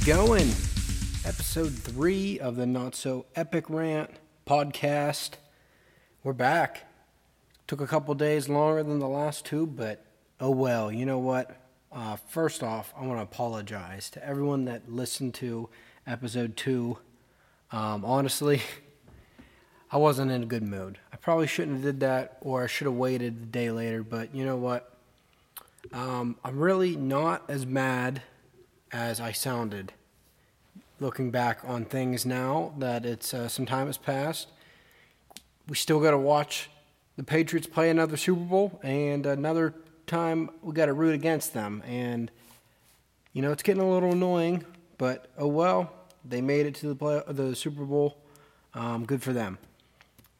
It going? Episode three of the Not So Epic Rant podcast. We're back. Took a couple days longer than the last two, but oh well. You know what? Uh, first off, I want to apologize to everyone that listened to episode two. Um, honestly, I wasn't in a good mood. I probably shouldn't have did that, or I should have waited a day later. But you know what? Um, I'm really not as mad as I sounded. Looking back on things now that it's uh, some time has passed, we still got to watch the Patriots play another Super Bowl, and another time we got to root against them. And you know it's getting a little annoying, but oh well. They made it to the play, the Super Bowl. Um, good for them.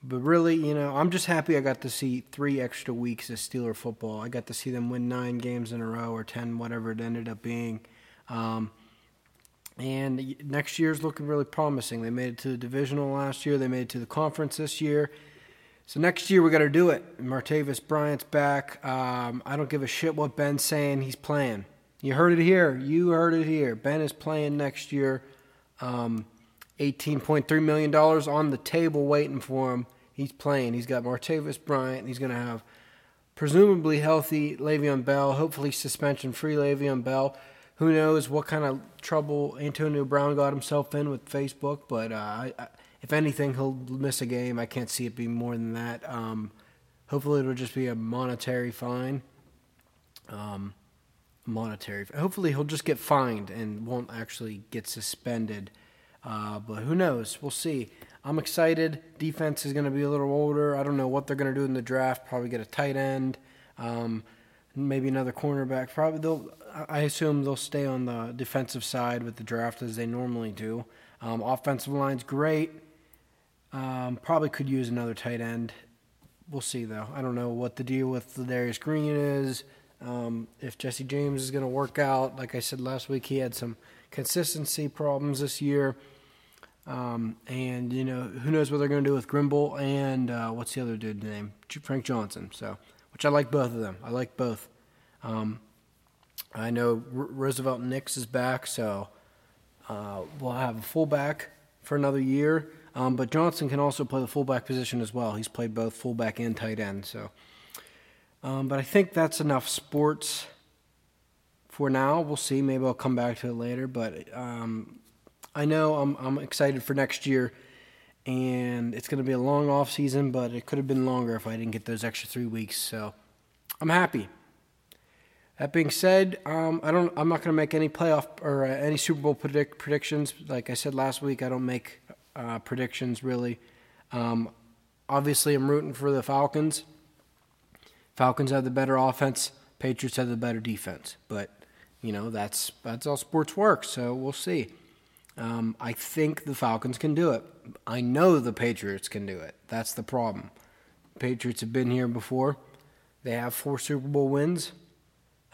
But really, you know, I'm just happy I got to see three extra weeks of Steeler football. I got to see them win nine games in a row or ten, whatever it ended up being. Um, and next year's looking really promising. They made it to the divisional last year. They made it to the conference this year. So next year we got to do it. Martavis Bryant's back. Um, I don't give a shit what Ben's saying. He's playing. You heard it here. You heard it here. Ben is playing next year. Um, $18.3 million on the table waiting for him. He's playing. He's got Martavis Bryant. He's going to have presumably healthy Le'Veon Bell, hopefully suspension free Le'Veon Bell. Who knows what kind of trouble Antonio Brown got himself in with Facebook, but uh, I, I, if anything, he'll miss a game. I can't see it being more than that. Um, hopefully, it'll just be a monetary fine. Um, monetary. Hopefully, he'll just get fined and won't actually get suspended. Uh, but who knows? We'll see. I'm excited. Defense is going to be a little older. I don't know what they're going to do in the draft. Probably get a tight end, um, maybe another cornerback. Probably they'll. I assume they'll stay on the defensive side with the draft as they normally do. Um, offensive line's great. Um, probably could use another tight end. We'll see though. I don't know what the deal with Ladarius Green is. Um, if Jesse James is going to work out, like I said last week, he had some consistency problems this year. Um, and you know who knows what they're going to do with Grimble and uh, what's the other dude's name? Frank Johnson. So, which I like both of them. I like both. Um, I know R- Roosevelt Nix is back, so uh, we'll have a fullback for another year. Um, but Johnson can also play the fullback position as well. He's played both fullback and tight end. So, um, but I think that's enough sports for now. We'll see. Maybe I'll come back to it later. But um, I know I'm I'm excited for next year, and it's going to be a long off season. But it could have been longer if I didn't get those extra three weeks. So I'm happy. That being said, um, I don't. I'm not going to make any playoff or uh, any Super Bowl predict, predictions. Like I said last week, I don't make uh, predictions really. Um, obviously, I'm rooting for the Falcons. Falcons have the better offense. Patriots have the better defense. But you know that's that's how sports work. So we'll see. Um, I think the Falcons can do it. I know the Patriots can do it. That's the problem. Patriots have been here before. They have four Super Bowl wins.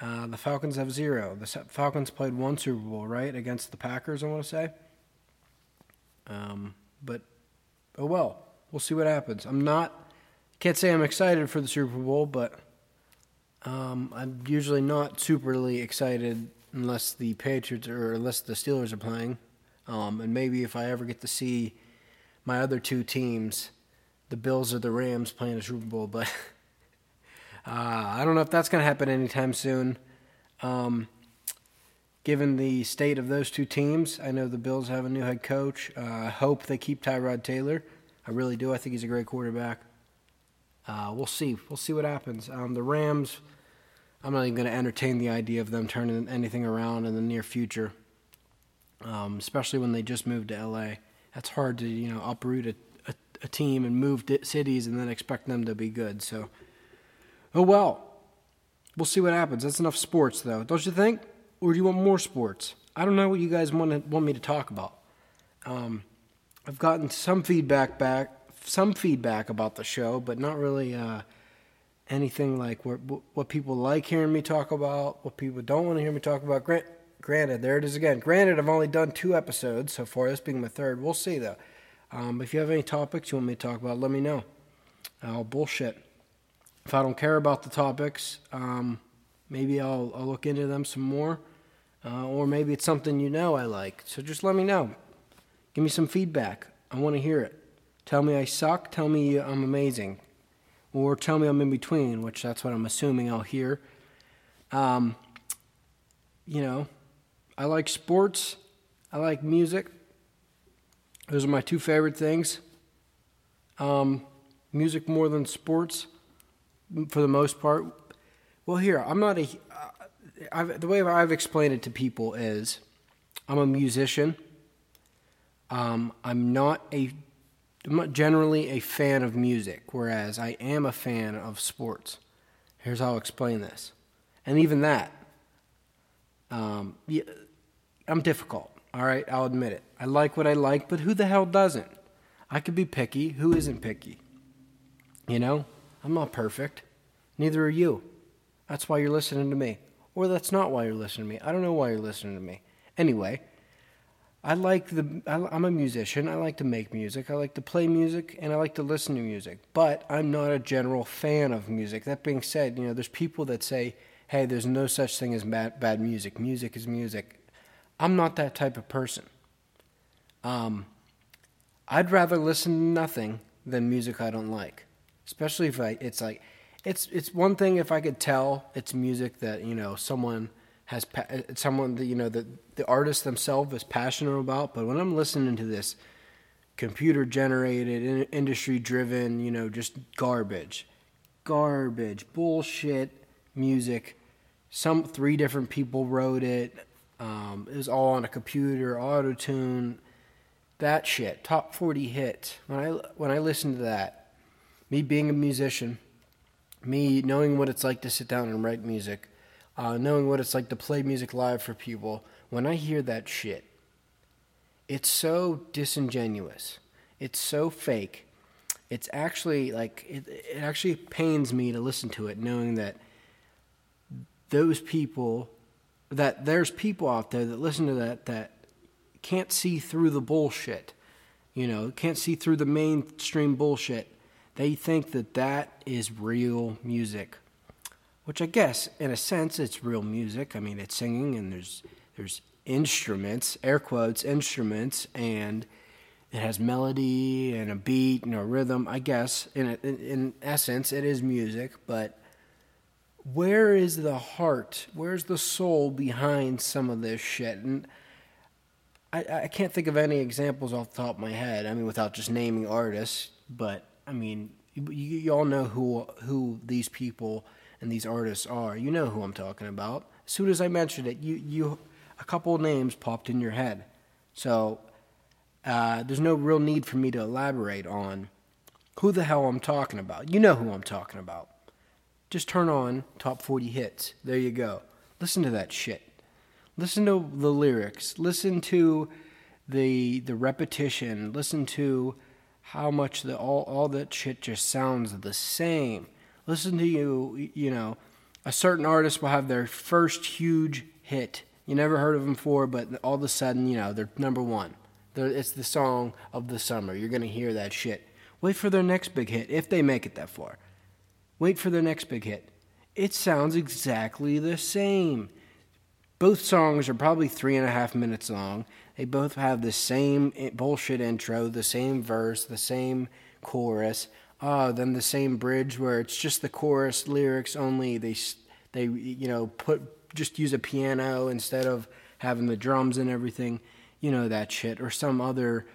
Uh, the Falcons have zero. The Falcons played one Super Bowl, right, against the Packers. I want to say. Um, but oh well, we'll see what happens. I'm not. Can't say I'm excited for the Super Bowl, but um, I'm usually not superly excited unless the Patriots or unless the Steelers are playing. Um, and maybe if I ever get to see my other two teams, the Bills or the Rams playing a Super Bowl, but uh, I don't know if that's going to happen anytime soon. Um, given the state of those two teams, I know the Bills have a new head coach. Uh, I hope they keep Tyrod Taylor. I really do. I think he's a great quarterback. Uh, we'll see. We'll see what happens. Um, the Rams I'm not even going to entertain the idea of them turning anything around in the near future, um, especially when they just moved to LA. That's hard to you know uproot a, a, a team and move cities and then expect them to be good. So, oh well, we'll see what happens. That's enough sports, though, don't you think? Or do you want more sports? I don't know what you guys want to, want me to talk about. Um, I've gotten some feedback back, some feedback about the show, but not really. Uh, anything like what, what people like hearing me talk about, what people don't want to hear me talk about. Grant, granted, there it is again. Granted, I've only done two episodes so far, this being my third. We'll see though. Um, if you have any topics you want me to talk about, let me know. I'll bullshit. If I don't care about the topics, um, maybe I'll, I'll, look into them some more. uh, or maybe it's something you know I like. So just let me know. Give me some feedback. I want to hear it. Tell me I suck. Tell me I'm amazing. Or tell me I'm in between, which that's what I'm assuming I'll hear. Um, you know, I like sports. I like music. Those are my two favorite things. Um, music more than sports, for the most part. Well, here I'm not a. I've, the way I've explained it to people is, I'm a musician. Um, I'm not a. I'm not generally a fan of music, whereas I am a fan of sports. Here's how I'll explain this, and even that. Um, yeah, I'm difficult. All right, I'll admit it. I like what I like, but who the hell doesn't? I could be picky. Who isn't picky? You know, I'm not perfect. Neither are you. That's why you're listening to me. Or that's not why you're listening to me. I don't know why you're listening to me. Anyway, I like the. I'm a musician. I like to make music. I like to play music, and I like to listen to music. But I'm not a general fan of music. That being said, you know, there's people that say, "Hey, there's no such thing as bad, bad music. Music is music." I'm not that type of person. Um, I'd rather listen to nothing than music I don't like, especially if I. It's like, it's it's one thing if I could tell it's music that you know someone has someone that you know the the artist themselves is passionate about. But when I'm listening to this computer generated, industry driven, you know, just garbage, garbage, bullshit music. Some three different people wrote it. Um, it was all on a computer, auto tune, that shit. Top forty hits. When I when I listen to that, me being a musician, me knowing what it's like to sit down and write music, uh, knowing what it's like to play music live for people, when I hear that shit, it's so disingenuous. It's so fake. It's actually like it, it actually pains me to listen to it, knowing that those people that there's people out there that listen to that that can't see through the bullshit. You know, can't see through the mainstream bullshit. They think that that is real music, which I guess, in a sense, it's real music. I mean, it's singing and there's there's instruments, air quotes, instruments, and it has melody and a beat and a rhythm. I guess, in in, in essence, it is music, but where is the heart? Where's the soul behind some of this shit? And I, I can't think of any examples off the top of my head. I mean, without just naming artists, but I mean, you, you all know who who these people and these artists are. You know who I'm talking about. As soon as I mentioned it, you you a couple names popped in your head. So uh, there's no real need for me to elaborate on who the hell I'm talking about. You know who I'm talking about. Just turn on top 40 hits. There you go. Listen to that shit. Listen to the lyrics. Listen to the the repetition. Listen to how much the all all that shit just sounds the same. Listen to you, you know, a certain artist will have their first huge hit. You never heard of them before, but all of a sudden, you know, they're number one. They're, it's the song of the summer. You're gonna hear that shit. Wait for their next big hit if they make it that far. Wait for their next big hit. It sounds exactly the same. Both songs are probably three and a half minutes long. They both have the same bullshit intro, the same verse, the same chorus. Oh, then the same bridge where it's just the chorus lyrics only. They they you know put just use a piano instead of having the drums and everything. You know that shit or some other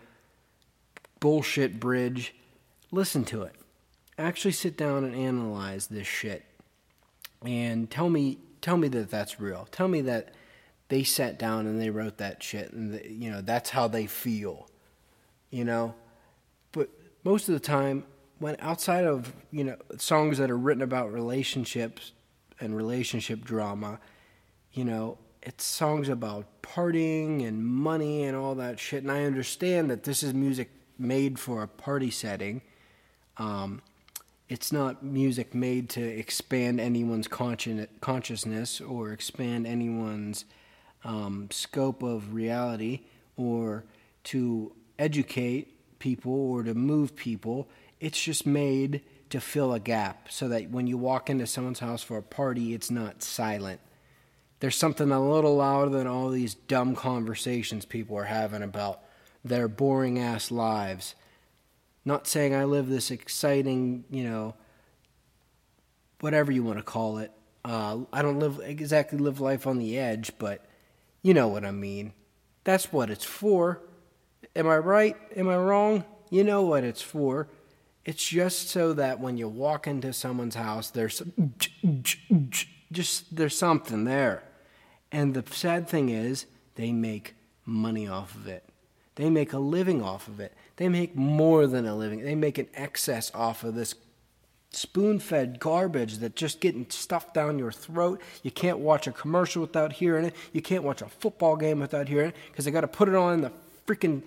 bullshit bridge. Listen to it. Actually sit down and analyze this shit and tell me tell me that that's real. Tell me that they sat down and they wrote that shit, and the, you know that's how they feel. You know, but most of the time, when outside of you know songs that are written about relationships and relationship drama, you know, it's songs about partying and money and all that shit. And I understand that this is music made for a party setting. Um, it's not music made to expand anyone's consciousness or expand anyone's um, scope of reality or to educate people or to move people. It's just made to fill a gap so that when you walk into someone's house for a party, it's not silent. there's something a little louder than all these dumb conversations people are having about their boring ass lives. Not saying I live this exciting, you know, whatever you want to call it. Uh, I don't live exactly live life on the edge, but you know what I mean. That's what it's for. Am I right? Am I wrong? You know what it's for. It's just so that when you walk into someone's house, there's just there's something there. And the sad thing is, they make money off of it. They make a living off of it. They make more than a living. They make an excess off of this spoon fed garbage that just getting stuffed down your throat. You can't watch a commercial without hearing it. You can't watch a football game without hearing it because they got to put it on the freaking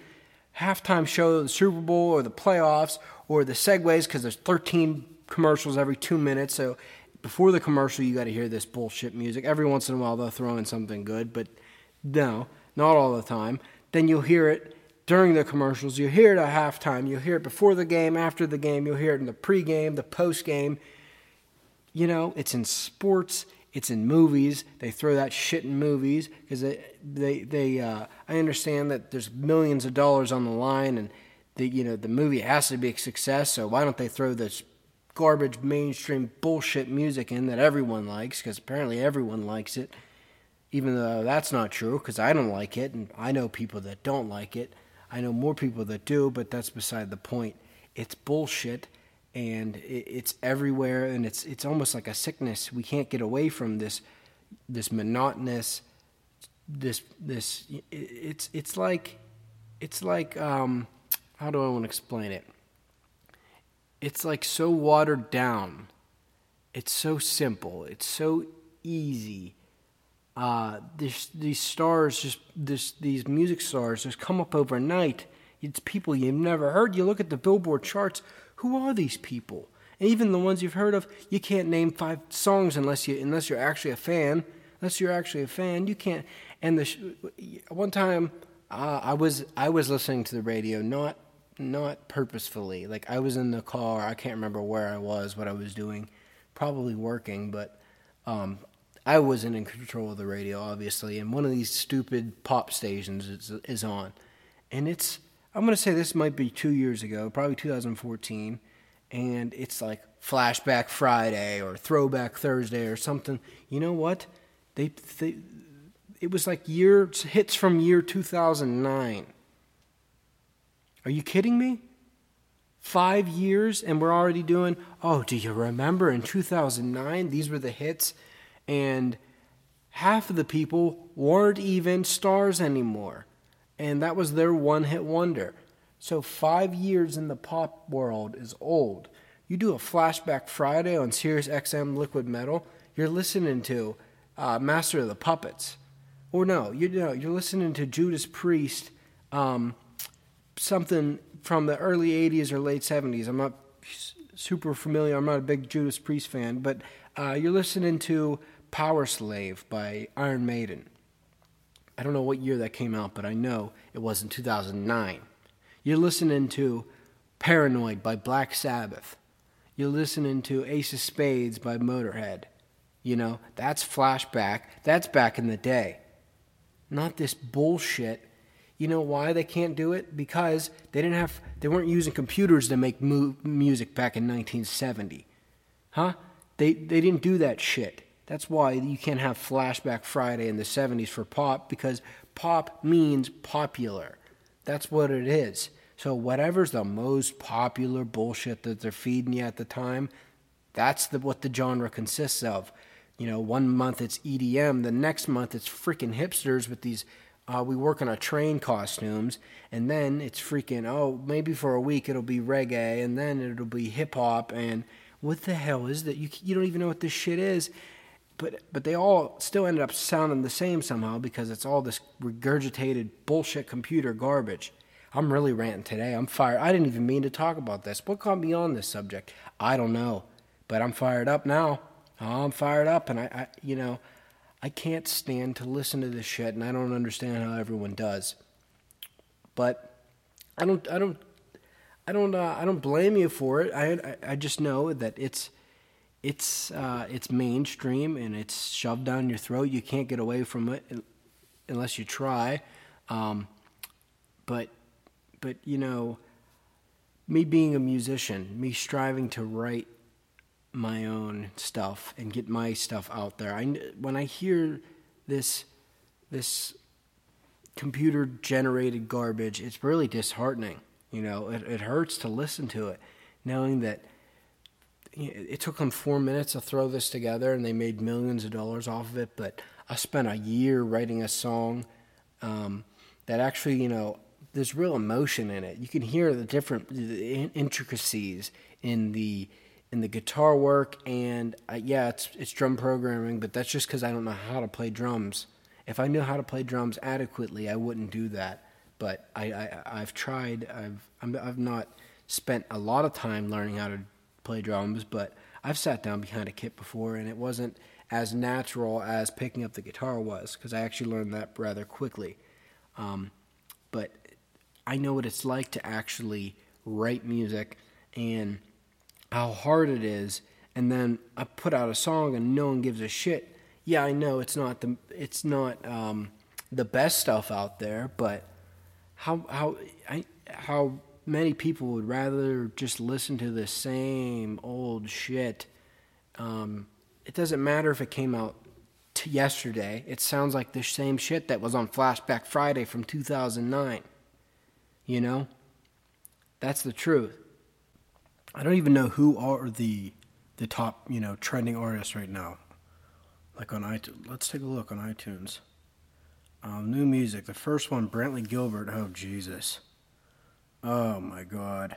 halftime show of the Super Bowl or the playoffs or the segues because there's 13 commercials every two minutes. So before the commercial, you got to hear this bullshit music. Every once in a while, they'll throw in something good, but no, not all the time. Then you'll hear it during the commercials. You'll hear it at halftime. You'll hear it before the game, after the game. You'll hear it in the pregame, the postgame. You know, it's in sports. It's in movies. They throw that shit in movies because they, they, they. Uh, I understand that there's millions of dollars on the line, and the, you know, the movie has to be a success. So why don't they throw this garbage mainstream bullshit music in that everyone likes? Because apparently everyone likes it, even though that's not true. Because I don't like it, and I know people that don't like it. I know more people that do, but that's beside the point. It's bullshit and it's everywhere and it's it's almost like a sickness. We can't get away from this this monotonous this this it's it's like it's like um how do I want to explain it? It's like so watered down. It's so simple. It's so easy uh, this, these stars, just this, these music stars, just come up overnight. It's people you've never heard. You look at the Billboard charts. Who are these people? And even the ones you've heard of, you can't name five songs unless you unless you're actually a fan. Unless you're actually a fan, you can't. And the one time, uh, I was I was listening to the radio, not not purposefully. Like I was in the car. I can't remember where I was, what I was doing, probably working, but um, I wasn't in control of the radio, obviously, and one of these stupid pop stations is, is on. And it's, I'm going to say this might be two years ago, probably 2014, and it's like Flashback Friday or Throwback Thursday or something. You know what? They, they it was like year hits from year 2009. Are you kidding me? Five years and we're already doing, oh, do you remember in 2009 these were the hits? And half of the people weren't even stars anymore. And that was their one hit wonder. So, five years in the pop world is old. You do a flashback Friday on Sirius XM Liquid Metal, you're listening to uh, Master of the Puppets. Or no, you know, you're listening to Judas Priest, um, something from the early 80s or late 70s. I'm not super familiar, I'm not a big Judas Priest fan, but uh, you're listening to Powerslave by Iron Maiden. I don't know what year that came out, but I know it was in 2009. You're listening to Paranoid by Black Sabbath. You're listening to Ace of Spades by Motorhead. You know, that's flashback. That's back in the day. Not this bullshit. You know why they can't do it? Because they didn't have they weren't using computers to make mu- music back in 1970. Huh? They they didn't do that shit. That's why you can't have Flashback Friday in the 70s for pop because pop means popular. That's what it is. So, whatever's the most popular bullshit that they're feeding you at the time, that's the, what the genre consists of. You know, one month it's EDM, the next month it's freaking hipsters with these uh, we work on a train costumes, and then it's freaking oh maybe for a week it'll be reggae, and then it'll be hip hop, and what the hell is that? You you don't even know what this shit is, but but they all still ended up sounding the same somehow because it's all this regurgitated bullshit computer garbage. I'm really ranting today. I'm fired. I didn't even mean to talk about this. What got me on this subject? I don't know, but I'm fired up now. I'm fired up, and I, I you know, I can't stand to listen to this shit, and I don't understand how everyone does. But I don't, I don't, I don't, uh, I don't blame you for it. I, I, I just know that it's it's uh, it's mainstream and it's shoved down your throat. You can't get away from it unless you try. Um, but but you know, me being a musician, me striving to write my own stuff and get my stuff out there. I when I hear this this computer generated garbage, it's really disheartening. You know, it, it hurts to listen to it, knowing that it took them four minutes to throw this together and they made millions of dollars off of it. But I spent a year writing a song um, that actually, you know, there's real emotion in it. You can hear the different the intricacies in the in the guitar work, and uh, yeah, it's it's drum programming, but that's just because I don't know how to play drums. If I knew how to play drums adequately, I wouldn't do that. But I, I I've tried. I've i have not spent a lot of time learning how to play drums, but I've sat down behind a kit before, and it wasn't as natural as picking up the guitar was because I actually learned that rather quickly. Um, but I know what it's like to actually write music and how hard it is. And then I put out a song and no one gives a shit. Yeah, I know it's not the it's not um, the best stuff out there, but how how I, how many people would rather just listen to the same old shit. Um, it doesn't matter if it came out t- yesterday. It sounds like the same shit that was on Flashback Friday from 2009. You know? That's the truth. I don't even know who are the the top, you know, trending artists right now. Like on iTunes. Let's take a look on iTunes. Um, new music. The first one, Brantley Gilbert. Oh, Jesus. Oh my god.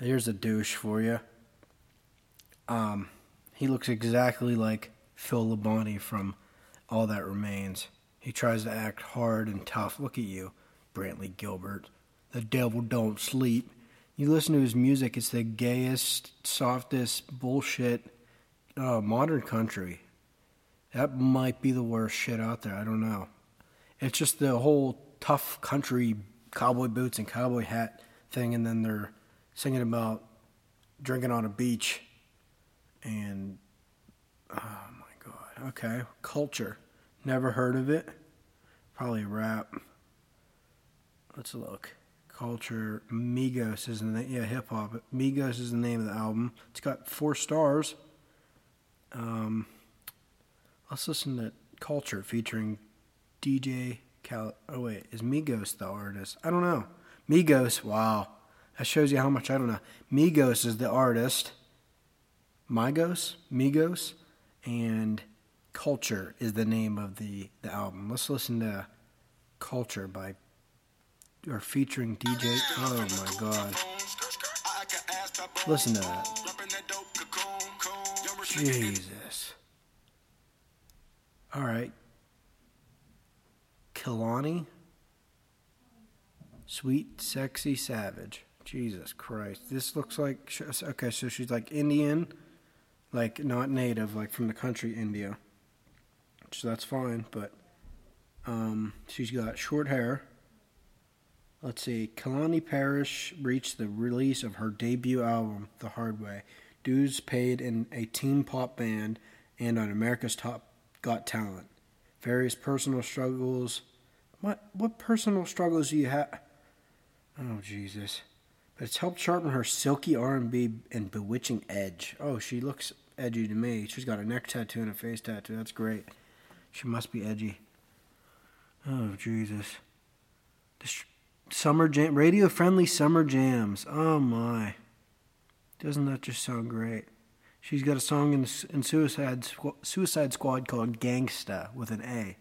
Here's a douche for you. Um, he looks exactly like Phil Labonte from All That Remains. He tries to act hard and tough. Look at you, Brantley Gilbert. The devil don't sleep. You listen to his music, it's the gayest, softest bullshit uh, modern country. That might be the worst shit out there. I don't know. It's just the whole tough country cowboy boots and cowboy hat thing, and then they're singing about drinking on a beach. And oh my god, okay, culture. Never heard of it. Probably rap. Let's look. Culture. Migos is the name. Yeah, hip hop. Migos is the name of the album. It's got four stars. Um, let's listen to Culture featuring DJ Cal. Oh wait, is Migos the artist? I don't know. Migos. Wow, that shows you how much I don't know. Migos is the artist. Migos, Migos, and Culture is the name of the the album. Let's listen to Culture by or featuring DJ. Oh my God. Listen to that. Jesus. All right. Kehlani. Sweet, sexy, savage. Jesus Christ. This looks like. Okay, so she's like Indian, like not native, like from the country India. So that's fine, but um, she's got short hair. Let's see. Kehlani Parrish reached the release of her debut album, The Hard Way. Dues paid in a teen pop band and on America's Top Got Talent. Various personal struggles what what personal struggles do you have? Oh Jesus! But it's helped sharpen her silky R&B and bewitching edge. Oh, she looks edgy to me. She's got a neck tattoo and a face tattoo. That's great. She must be edgy. Oh Jesus! Summer jam, radio friendly summer jams. Oh my! Doesn't that just sound great? She's got a song in, in Suicide Suicide Squad called "Gangsta" with an A.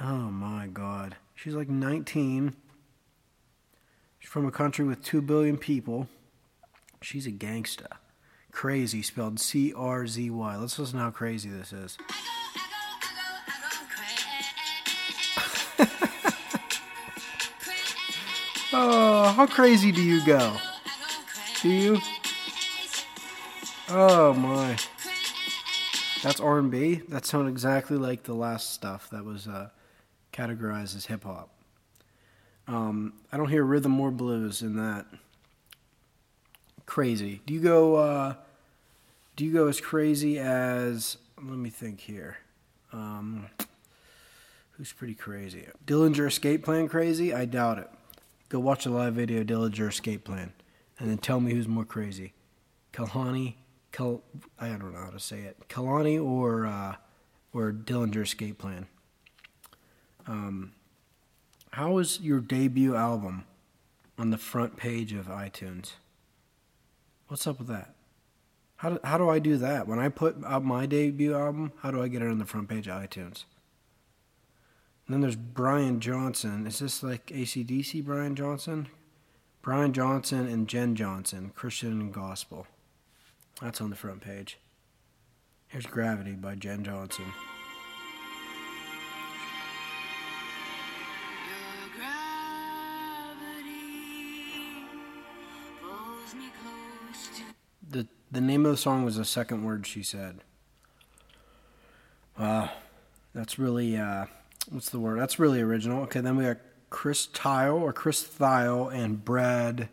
Oh my God. She's like 19. She's from a country with 2 billion people. She's a gangsta. Crazy, spelled C R Z Y. Let's listen how crazy this is. oh, how crazy do you go? Do you? Oh my. That's R&B. That sounds exactly like the last stuff that was uh, categorized as hip hop. Um, I don't hear rhythm or blues in that. Crazy. Do you go? Uh, Do you go as crazy as? Let me think here. Um, who's pretty crazy? Dillinger Escape Plan crazy? I doubt it. Go watch a live video of Dillinger Escape Plan, and then tell me who's more crazy, Kehlani, Kal, I don't know how to say it, Kehlani or uh, or Dillinger Escape Plan. Um, how was your debut album on the front page of iTunes? What's up with that? How do, how do I do that? When I put out my debut album, how do I get it on the front page of iTunes? And then there's Brian Johnson. Is this like ACDC Brian Johnson? Brian Johnson and Jen Johnson, Christian and Gospel. That's on the front page. Here's Gravity by Jen Johnson. The name of the song was the second word she said. Wow. That's really uh what's the word? That's really original. Okay, then we got Chris Tile or Chris Thile and Brad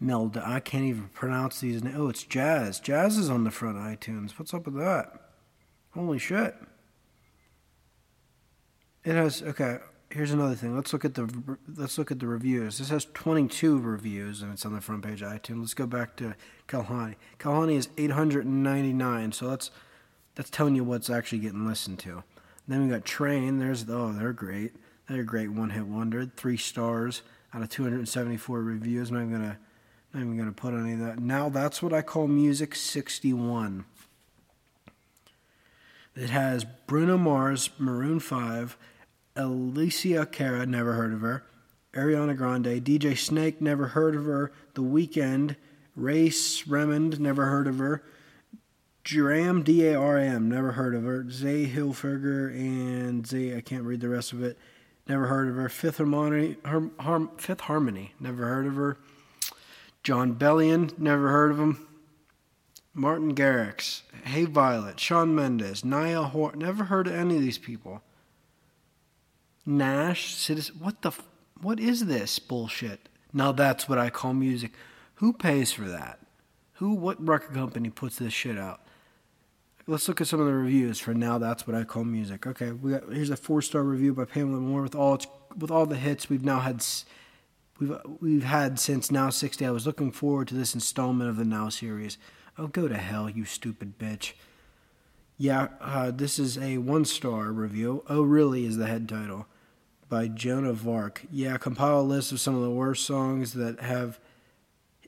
Meld. I can't even pronounce these. Oh, it's Jazz. Jazz is on the front iTunes. What's up with that? Holy shit! It has okay. Here's another thing. Let's look at the let's look at the reviews. This has 22 reviews and it's on the front page of iTunes. Let's go back to Kehlani. Kehlani is 899. So that's that's telling you what's actually getting listened to. Then we got Train. There's oh, they're great. They're a great one-hit wonder. Three stars out of 274 reviews. I'm not even gonna not even gonna put any of that. Now that's what I call music 61. It has Bruno Mars, Maroon 5, Alicia Cara, never heard of her, Ariana Grande, DJ Snake, never heard of her, The Weeknd, Rae Sremmurd, never heard of her, Dram, D A R M, never heard of her. Zay Hilfiger and Zay, I can't read the rest of it, never heard of her. Fifth Harmony, Har, Fifth Harmony, never heard of her. Jon Bellion, never heard of him. Martin Garrix, Hey Violet, Shawn Mendes, Nia Horan, never heard of any of these people. Nash, Citizen, what the, what is this bullshit? Now that's what I call music. Who pays for that? Who, what record company puts this shit out? Let's look at some of the reviews for now. That's what I call music. Okay, we got here's a four star review by Pamela Moore with all its with all the hits we've now had. We've we've had since Now 60. I was looking forward to this installment of the Now series. Oh, go to hell, you stupid bitch. Yeah, uh, this is a one star review. Oh, really is the head title by Jonah Vark. Yeah, compile a list of some of the worst songs that have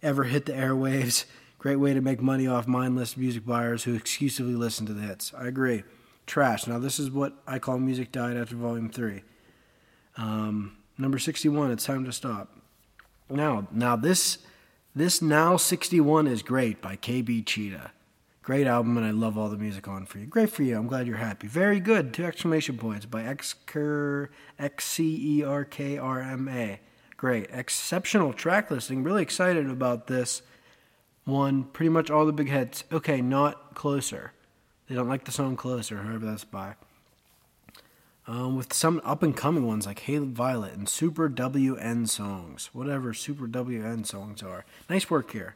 ever hit the airwaves. Great way to make money off mindless music buyers who exclusively listen to the hits. I agree. Trash. Now, this is what I call Music Died After Volume 3. Um, number 61, It's Time to Stop. Now, now this, this Now 61 is great by KB Cheetah. Great album, and I love all the music on for you. Great for you. I'm glad you're happy. Very good. Two exclamation points by Xcer, X-C-E-R-K-R-M-A. Great. Exceptional track listing. Really excited about this one pretty much all the big hits. Okay, not closer. They don't like the song closer, however that's by. Um, with some up and coming ones like Hey Violet and Super WN songs, whatever Super WN songs are. Nice work here.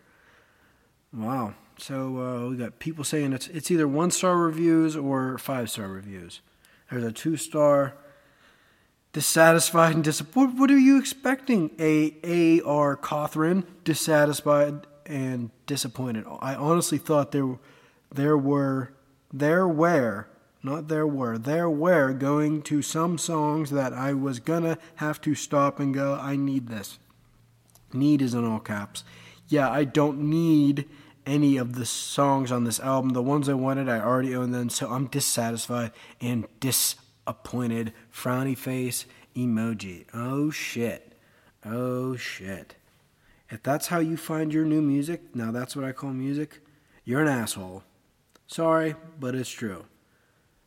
Wow. So uh, we got people saying it's it's either one star reviews or five star reviews. There's a two star. Dissatisfied and disappointed. What are you expecting? A A R Cawthron dissatisfied and disappointed. I honestly thought there, there were, there were, not there were, there were going to some songs that I was gonna have to stop and go, I need this. Need is in all caps. Yeah, I don't need any of the songs on this album. The ones I wanted, I already own them, so I'm dissatisfied and disappointed. Frowny face emoji. Oh shit. Oh shit. If that's how you find your new music, now that's what I call music, you're an asshole. Sorry, but it's true.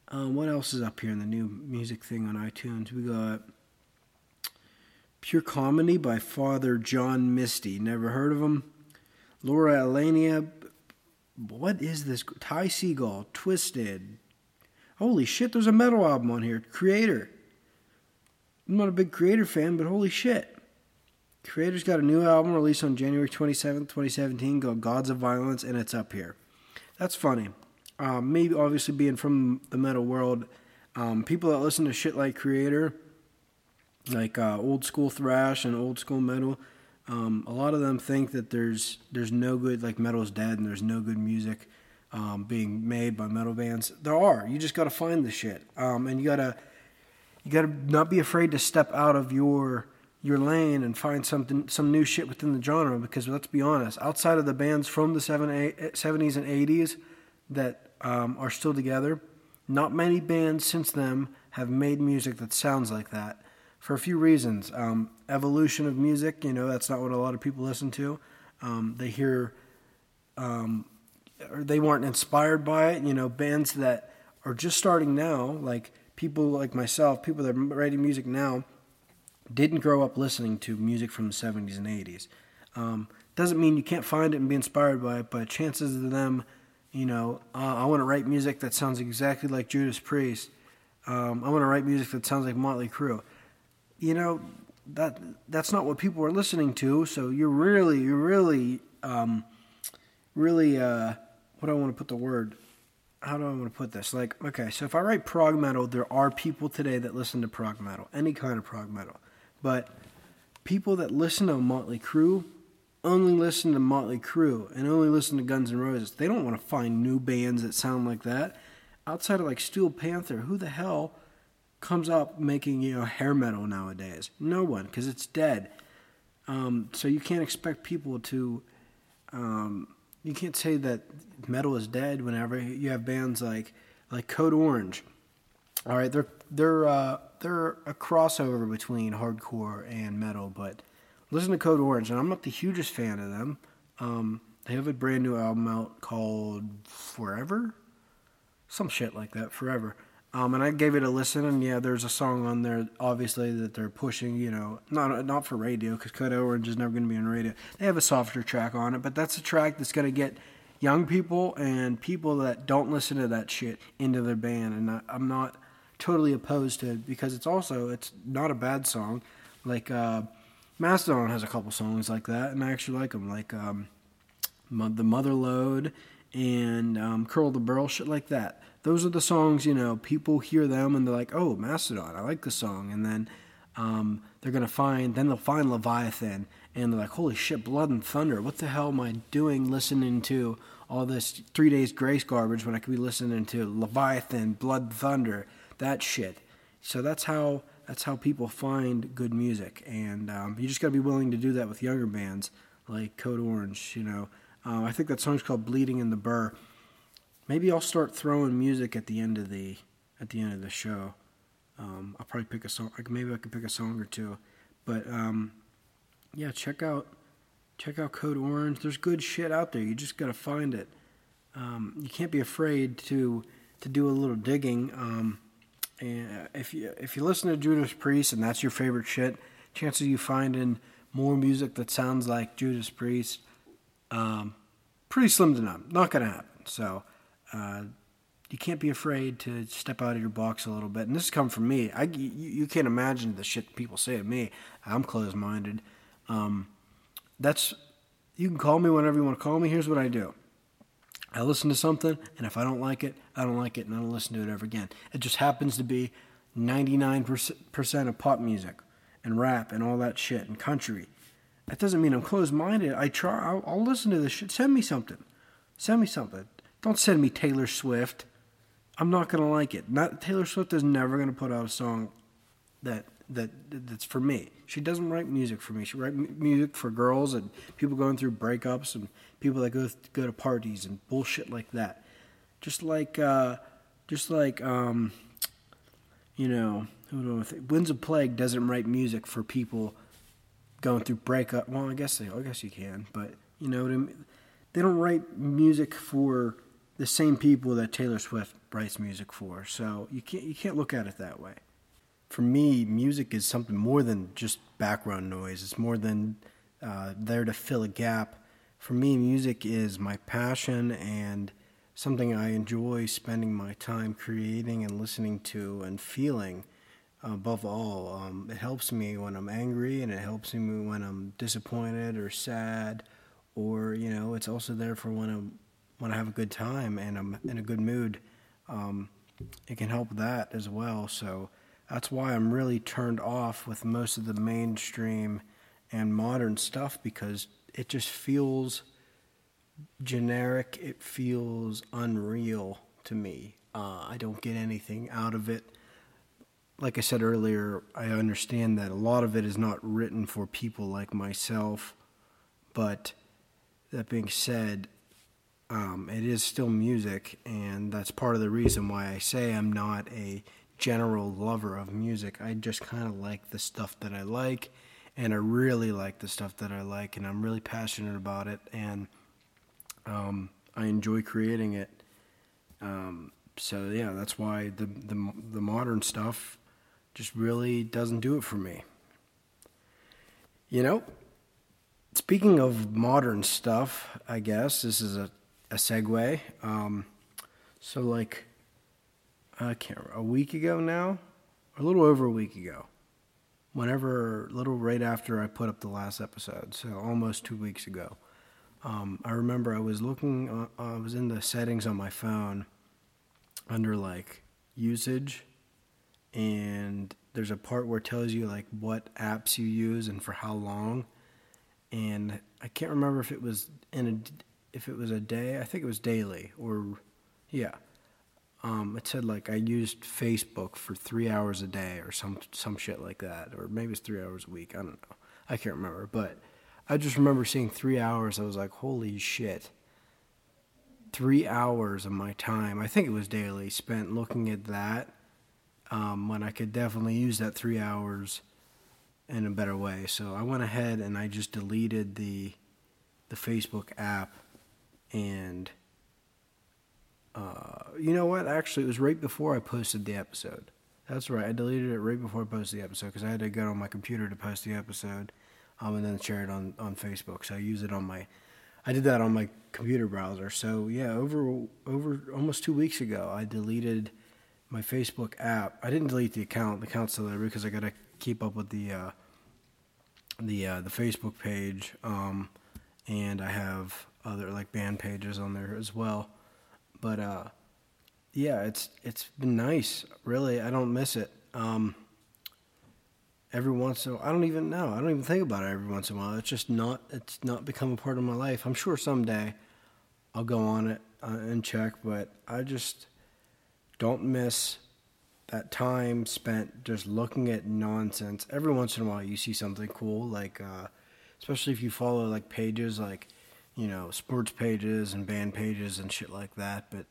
Um, what else is up here in the new music thing on iTunes? We got Pure Comedy by Father John Misty. Never heard of him. Laura Elenia. What is this? Ty Segall. Twisted. Holy shit, there's a metal album on here. Kreator. I'm not a big Kreator fan, but holy shit. Kreator's got a new album released on January 27th, 2017 called Gods of Violence, and it's up here. that's funny. Um, me, obviously, being from the metal world, um, people that listen to shit like Kreator, like uh, old school thrash and old school metal, um, a lot of them think that there's there's no good like metal's dead and there's no good music um, being made by metal bands. There are. You just got to find the shit, um, and you gotta you gotta not be afraid to step out of your your lane and find something some new shit within the genre. Because let's be honest, outside of the bands from the 70s and 80s that um, are still together, not many bands since them have made music that sounds like that. For a few reasons, um, evolution of music. You know, that's not what a lot of people listen to. Um, they hear um, or they weren't inspired by it. You know, bands that are just starting now, like people like myself, people that are writing music now, didn't grow up listening to music from the 70s and 80s. Um, doesn't mean you can't find it and be inspired by it, but chances of them, you know, uh, I want to write music that sounds exactly like Judas Priest. Um, I want to write music that sounds like Motley Crue. You know, that that's not what people are listening to. So you're really, you're really, um, really. Uh, what do I want to put the word? How do I want to put this? Like, okay, so if I write prog metal, there are people today that listen to prog metal, any kind of prog metal. But people that listen to Motley Crue only listen to Motley Crue and only listen to Guns N' Roses. They don't want to find new bands that sound like that. Outside of like Steel Panther, who the hell comes up making you know hair metal nowadays? No one, because it's dead. Um, so you can't expect people to um, you can't say that metal is dead whenever you have bands like like Code Orange. All right, they're they're uh, they're a crossover between hardcore and metal, but listen to Code Orange, and I'm not the hugest fan of them. Um, they have a brand new album out called Forever, some shit like that, Forever. Um, and I gave it a listen, and yeah, there's a song on there, obviously that they're pushing. You know, not not for radio because Code Orange is never going to be on radio. They have a softer track on it, but that's a track that's going to get young people and people that don't listen to that shit into their band. And I, I'm not totally opposed to it because it's also it's not a bad song. Like uh, Mastodon has a couple songs like that, and I actually like them. Like um, the Motherload and um, Curl the Burl, shit like that those are the songs, you know, people hear them and they're like, oh, Mastodon, I like the song. And then um, they're to find, then they'll find Leviathan and they're like, holy shit, Blood and Thunder. What the hell am I doing listening to all this Three Days Grace garbage when I could be listening to Leviathan, Blood Thunder, that shit. So that's how that's how people find good music, and um, you just got to be willing to do that with younger bands like Code Orange. You know, uh, I think that song's called "Bleeding in the Blur." Maybe I'll start throwing music at the end of the at the end of the show. Um, I'll probably pick a song. Maybe I can pick a song or two. But um, yeah, check out check out Code Orange. There's good shit out there. You just gotta find it. Um, you can't be afraid to to do a little digging. Um, and if you if you listen to Judas Priest and that's your favorite shit, chances you finding more music that sounds like Judas Priest, um, pretty slim to none. Not gonna happen. So uh, you can't be afraid to step out of your box a little bit. And this has come from me. I, you, you can't imagine the shit people say to me. I'm closed minded. Um, that's, you can call me whenever you want to call me. Here's what I do I listen to something, and if I don't like it, I don't like it, and I don't listen to it ever again. It just happens to be 99% of pop music and rap and all that shit and country. That doesn't mean I'm closed minded. I try, I'll, I'll listen to this shit. Send me something. Send me something. Don't send me Taylor Swift. I'm not gonna like it. Not Taylor Swift is never gonna put out a song that that that's for me. She doesn't write music for me. She writes music for girls and people going through breakups and people that go go to parties and bullshit like that. Just like uh, just like um, you know, who do I think? Winds of Plague doesn't write music for people going through breakup. Well, I guess they, I guess you can, but you know what I mean. They don't write music for the same people that Taylor Swift writes music for. So you can't you can't look at it that way. For me, music is something more than just background noise. It's more than uh, there to fill a gap. For me, music is my passion and something I enjoy spending my time creating and listening to and feeling. Above all, um, it helps me when I'm angry and it helps me when I'm disappointed or sad, or you know, it's also there for when I'm when I have a good time and I'm in a good mood, um, it can help that as well. So that's why I'm really turned off with most of the mainstream and modern stuff because it just feels generic. It feels unreal to me. Uh, I don't get anything out of it. Like I said earlier, I understand that a lot of it is not written for people like myself, but that being said, um, it is still music, and that's part of the reason why I say I'm not a general lover of music. I just kind of like the stuff that I like, and I really like the stuff that I like, and I'm really passionate about it, and um, I enjoy creating it. Um, so yeah, that's why the, the the modern stuff just really doesn't do it for me. You know, speaking of modern stuff, I guess this is a a segue. Um, so like, I can't a week ago now, a little over a week ago, whenever little right after I put up the last episode, so almost two weeks ago. Um, I remember I was looking, uh, I was in the settings on my phone under like usage, and there's a part where it tells you like what apps you use and for how long. And I can't remember if it was in a if it was a day, I think it was daily or yeah. Um, it said like I used Facebook for three hours a day or some some shit like that, or maybe it's three hours a week. I don't know. I can't remember, but I just remember seeing three hours. I was like, holy shit. Three hours of my time, I think it was daily, spent looking at that um, when I could definitely use that three hours in a better way. So I went ahead and I just deleted the the Facebook app and uh, you know what? Actually, it was right before I posted the episode. That's right. I deleted it right before I posted the episode because I had to go on my computer to post the episode, um, and then share it on on Facebook. So I use it on my. I did that on my computer browser. So yeah, over over almost two weeks ago, I deleted my Facebook app. I didn't delete the account. The account's still there because I got to keep up with the uh, the uh, the Facebook page, um, and I have other like band pages on there as well. But uh, yeah, it's it's been nice. Really, I don't miss it. Um, every once in a while, I don't even know. I don't even think about it every once in a while. It's just not. It's not become a part of my life. I'm sure someday I'll go on it uh, and check, but I just don't miss that time spent just looking at nonsense. Every once in a while, you see something cool, like uh, especially if you follow like pages like you know, sports pages and band pages and shit like that. But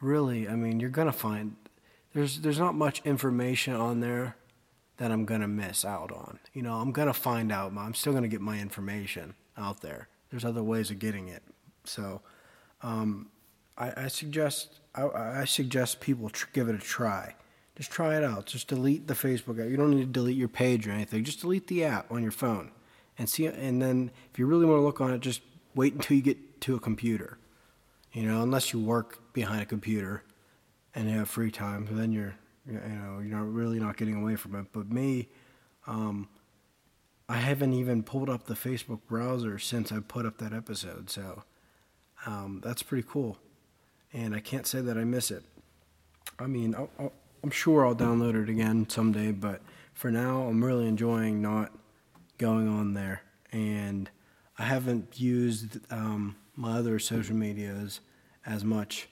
really, I mean, you're gonna find there's there's not much information on there that I'm gonna miss out on. You know, I'm gonna find out. I'm still gonna get my information out there. There's other ways of getting it. So, um, I, I, suggest I, I, suggest people tr- give it a try. Just try it out. Just delete the Facebook app. You don't need to delete your page or anything. Just delete the app on your phone and see. And then if you really want to look on it, just wait until you get to a computer. You know, unless you work behind a computer and you have free time, then you're you know you're not really not getting away from it. But me, um, I haven't even pulled up the Facebook browser since I put up that episode, so um, that's pretty cool. And I can't say that I miss it. I mean, i am sure I'll download it again someday, but for now, I'm really enjoying not going on there and I haven't used um, my other social medias as much.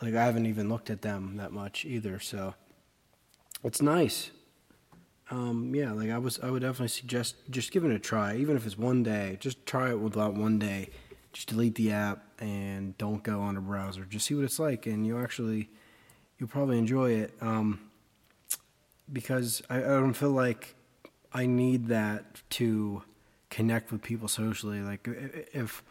Like I haven't even looked at them that much either. So it's nice. Um, yeah, like I was, I would definitely suggest just giving it a try, even if it's one day. Just try it without one day. Just delete the app and don't go on a browser. Just see what it's like, and you actually, you'll probably enjoy it. Um, because I, I don't feel like I need that to connect with people socially. Like if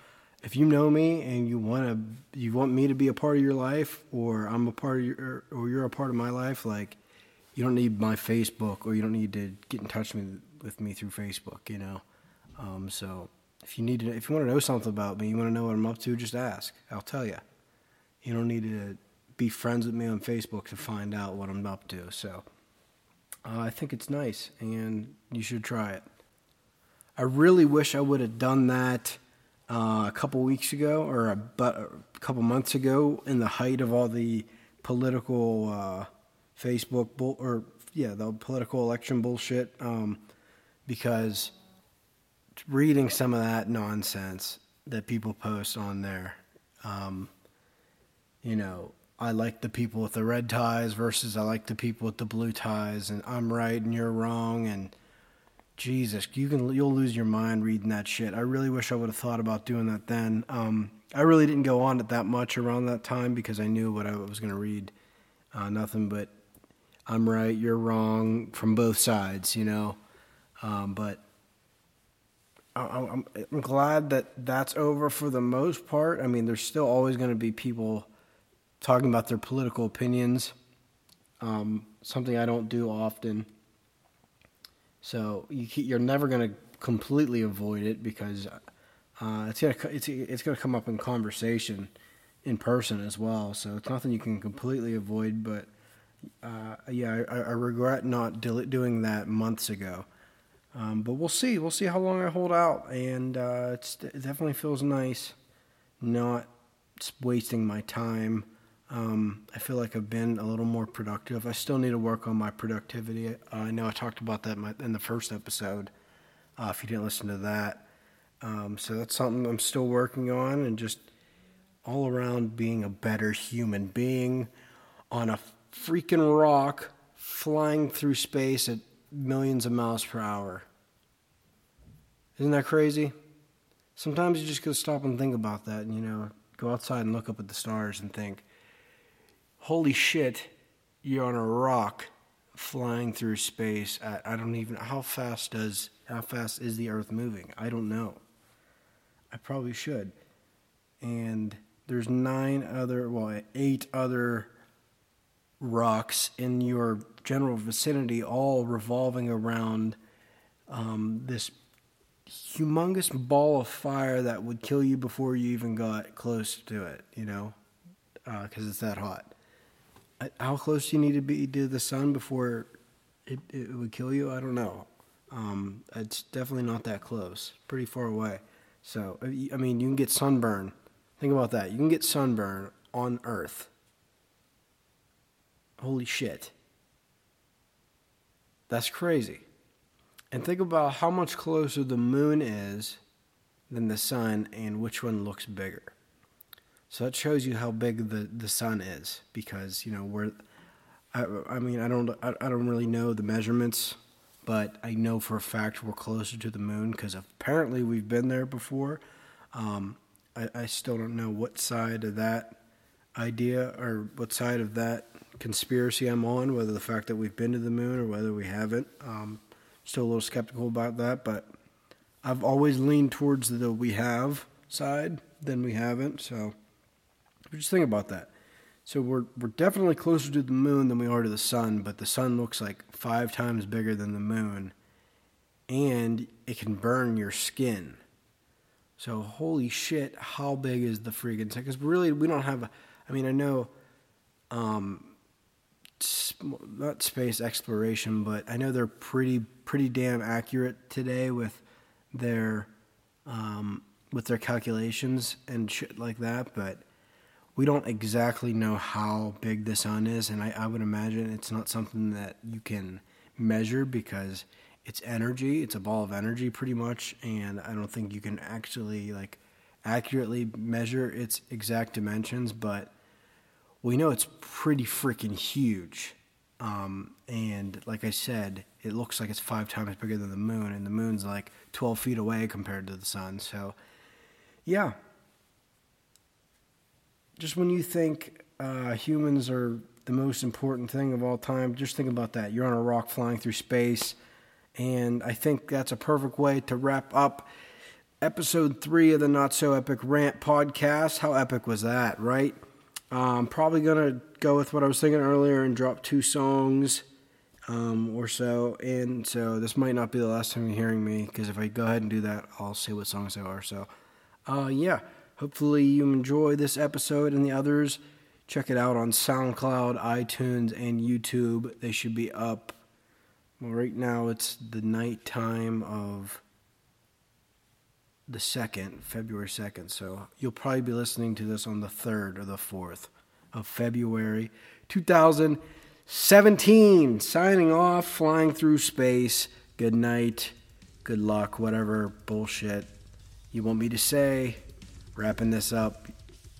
if you know me and you want to you want me to be a part of your life or I'm a part of your or you're a part of my life, like you don't need my Facebook or you don't need to get in touch with me, with me through Facebook, you know. Um, so if you need to if you want to know something about me, you want to know what I'm up to, just ask. I'll tell you. You don't need to be friends with me on Facebook to find out what I'm up to. So uh, I think it's nice and you should try it. I really wish I would have done that uh, a couple weeks ago or a, a, couple months ago in the height of all the political uh, Facebook bull, or yeah, the political election bullshit. Um, because reading some of that nonsense that people post on there, um, you know, I like the people with the red ties versus I like the people with the blue ties, and I'm right and you're wrong, and Jesus, you can you'll lose your mind reading that shit. I really wish I would have thought about doing that then. Um, I really didn't go on it that much around that time because I knew what I was going to read. Uh, nothing but I'm right, you're wrong from both sides, you know. Um, but I'm, I'm glad that that's over for the most part. I mean, there's still always going to be people talking about their political opinions, um, something I don't do often. So you, you're never going to completely avoid it because uh, it's gonna it's it's gonna come up in conversation in person as well. So it's nothing you can completely avoid. But uh, yeah, I, I, regret not doing that months ago. Um, but we'll see. We'll see how long I hold out, and uh, it definitely feels nice not wasting my time. Um, I feel like I've been a little more productive. I still need to work on my productivity. Uh, I know I talked about that in, the first episode. Uh, if you didn't listen to that, um, so that's something I'm still working on, and just all around being a better human being on a freaking rock flying through space at millions of miles per hour. Isn't that crazy? Sometimes you just gotta stop and think about that and, you know, go outside and look up at the stars and think, holy shit, you're on a rock flying through space at, I don't even, how fast does, how fast is the earth moving? I don't know. I probably should. And there's nine other, well, eight other rocks in your general vicinity, all revolving around um, this humongous ball of fire that would kill you before you even got close to it, you know, because uh, it's that hot. How close do you need to be to the sun before it, it would kill you? I don't know. Um, it's definitely not that close, pretty far away. So, I mean, you can get sunburn. Think about that. You can get sunburn on Earth Holy shit. That's crazy. And think about how much closer the moon is than the sun and which one looks bigger. So that shows you how big the, the sun is because, you know, we're, I, I mean, I don't, I, I don't really know the measurements, but I know for a fact we're closer to the moon because apparently we've been there before. Um, I, I still don't know what side of that idea or what side of that conspiracy I'm on, whether the fact that we've been to the moon or whether we haven't. Um, still a little skeptical about that, but I've always leaned towards the we have side than we haven't. So just think about that. So we're we're definitely closer to the moon than we are to the sun, but the sun looks like five times bigger than the moon, and it can burn your skin. So holy shit, how big is the freaking thing? Because really, we don't have. I mean, I know um, not space exploration, but I know they're pretty pretty damn accurate today with their um, with their calculations and shit like that. But we don't exactly know how big the sun is, and I, I would imagine it's not something that you can measure because it's energy. It's a ball of energy, pretty much, and I don't think you can actually like accurately measure its exact dimensions, but we know it's pretty freaking huge. Um, and like I said, it looks like it's five times bigger than the moon, and the moon's like 12 feet away compared to the sun. So, yeah. Just when you think uh, humans are the most important thing of all time, just think about that. You're on a rock flying through space, and I think that's a perfect way to wrap up episode three of the Not So Epic Rant podcast. How epic was that, right? I'm probably gonna go with what I was thinking earlier and drop two songs um, or so. And so this might not be the last time you're hearing me because if I go ahead and do that, I'll say what songs they are. So, uh, yeah, hopefully you enjoy this episode and the others. Check it out on SoundCloud, iTunes, and YouTube. They should be up. Well, right now it's the night time of the 2nd, February 2nd. So you'll probably be listening to this on the 3rd or the 4th of February 2017. Signing off, flying through space. Good night, good luck, whatever bullshit you want me to say. Wrapping this up.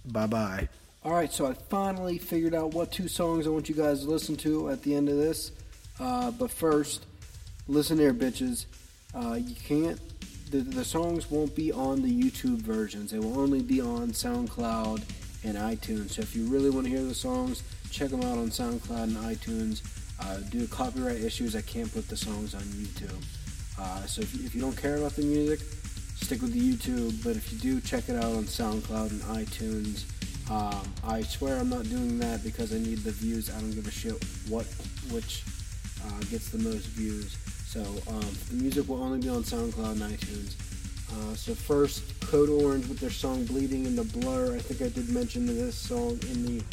Bye bye. All right, so I finally figured out what two songs I want you guys to listen to at the end of this. Uh, but first, listen here, bitches. Uh, you can't. The, the songs won't be on the YouTube versions. They will only be on SoundCloud and iTunes. So if you really want to hear the songs, check them out on SoundCloud and iTunes. Uh, due to copyright issues, I can't put the songs on YouTube. Uh, so if if you don't care about the music, stick with the YouTube. But if you do, check it out on SoundCloud and iTunes. Um, I swear I'm not doing that because I need the views. I don't give a shit what which uh, gets the most views. So um, the music will only be on SoundCloud and iTunes. Uh, so first, Code Orange with their song "Bleeding in the Blur." I think I did mention this song in the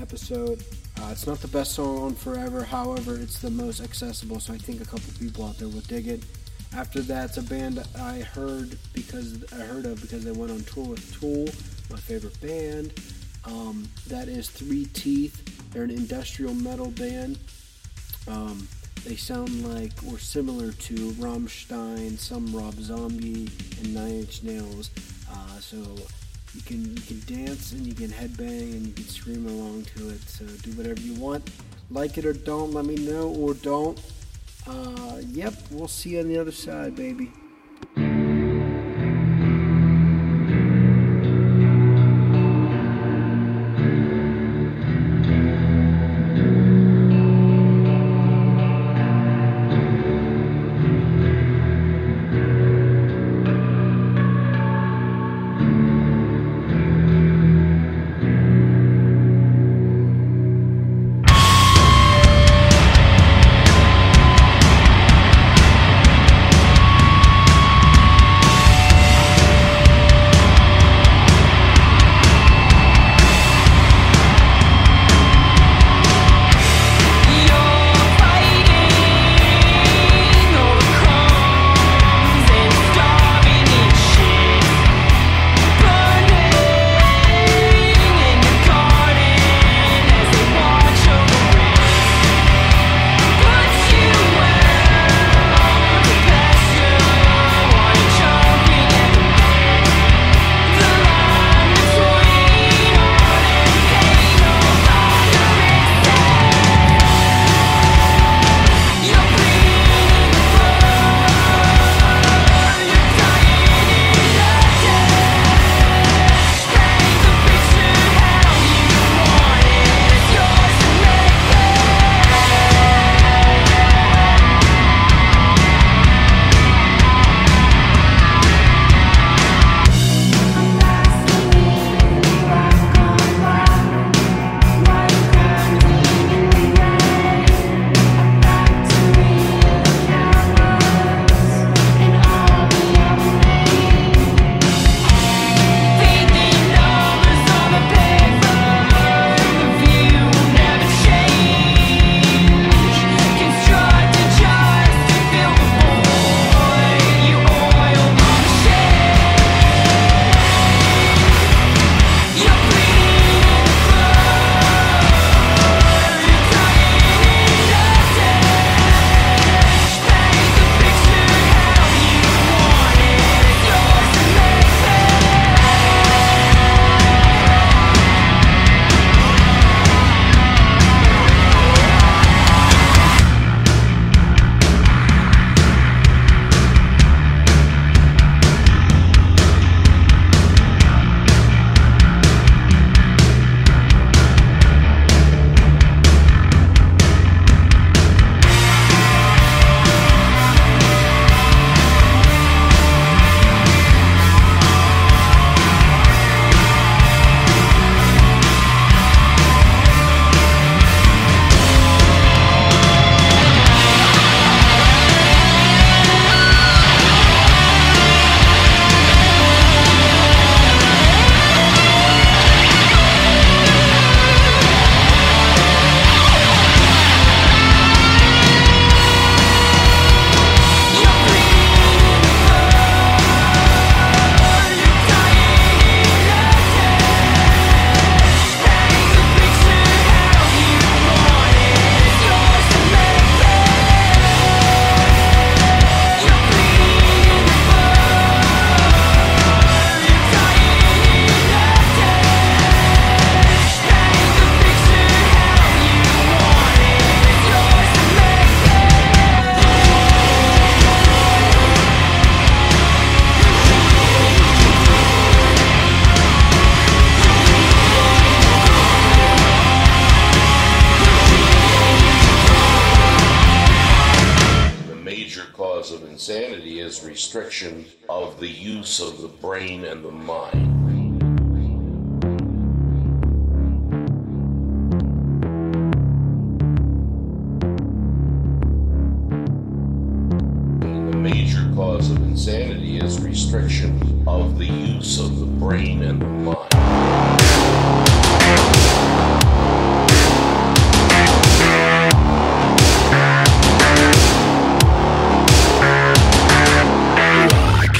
episode. Uh, it's not the best song on Forever, however, it's the most accessible, so I think a couple people out there will dig it. After that, it's a band I heard because I heard of because they went on tour with Tool, my favorite band. Um, that is Three Teeth. They're an industrial metal band. Um, they sound like or similar to Rammstein, some Rob Zombie, and Nine Inch Nails. Uh, so you can you can dance and you can headbang and you can scream along to it. So do whatever you want. Like it or don't, let me know or don't. Uh, yep, we'll see you on the other side, baby.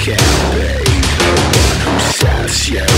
can't be the one who sets you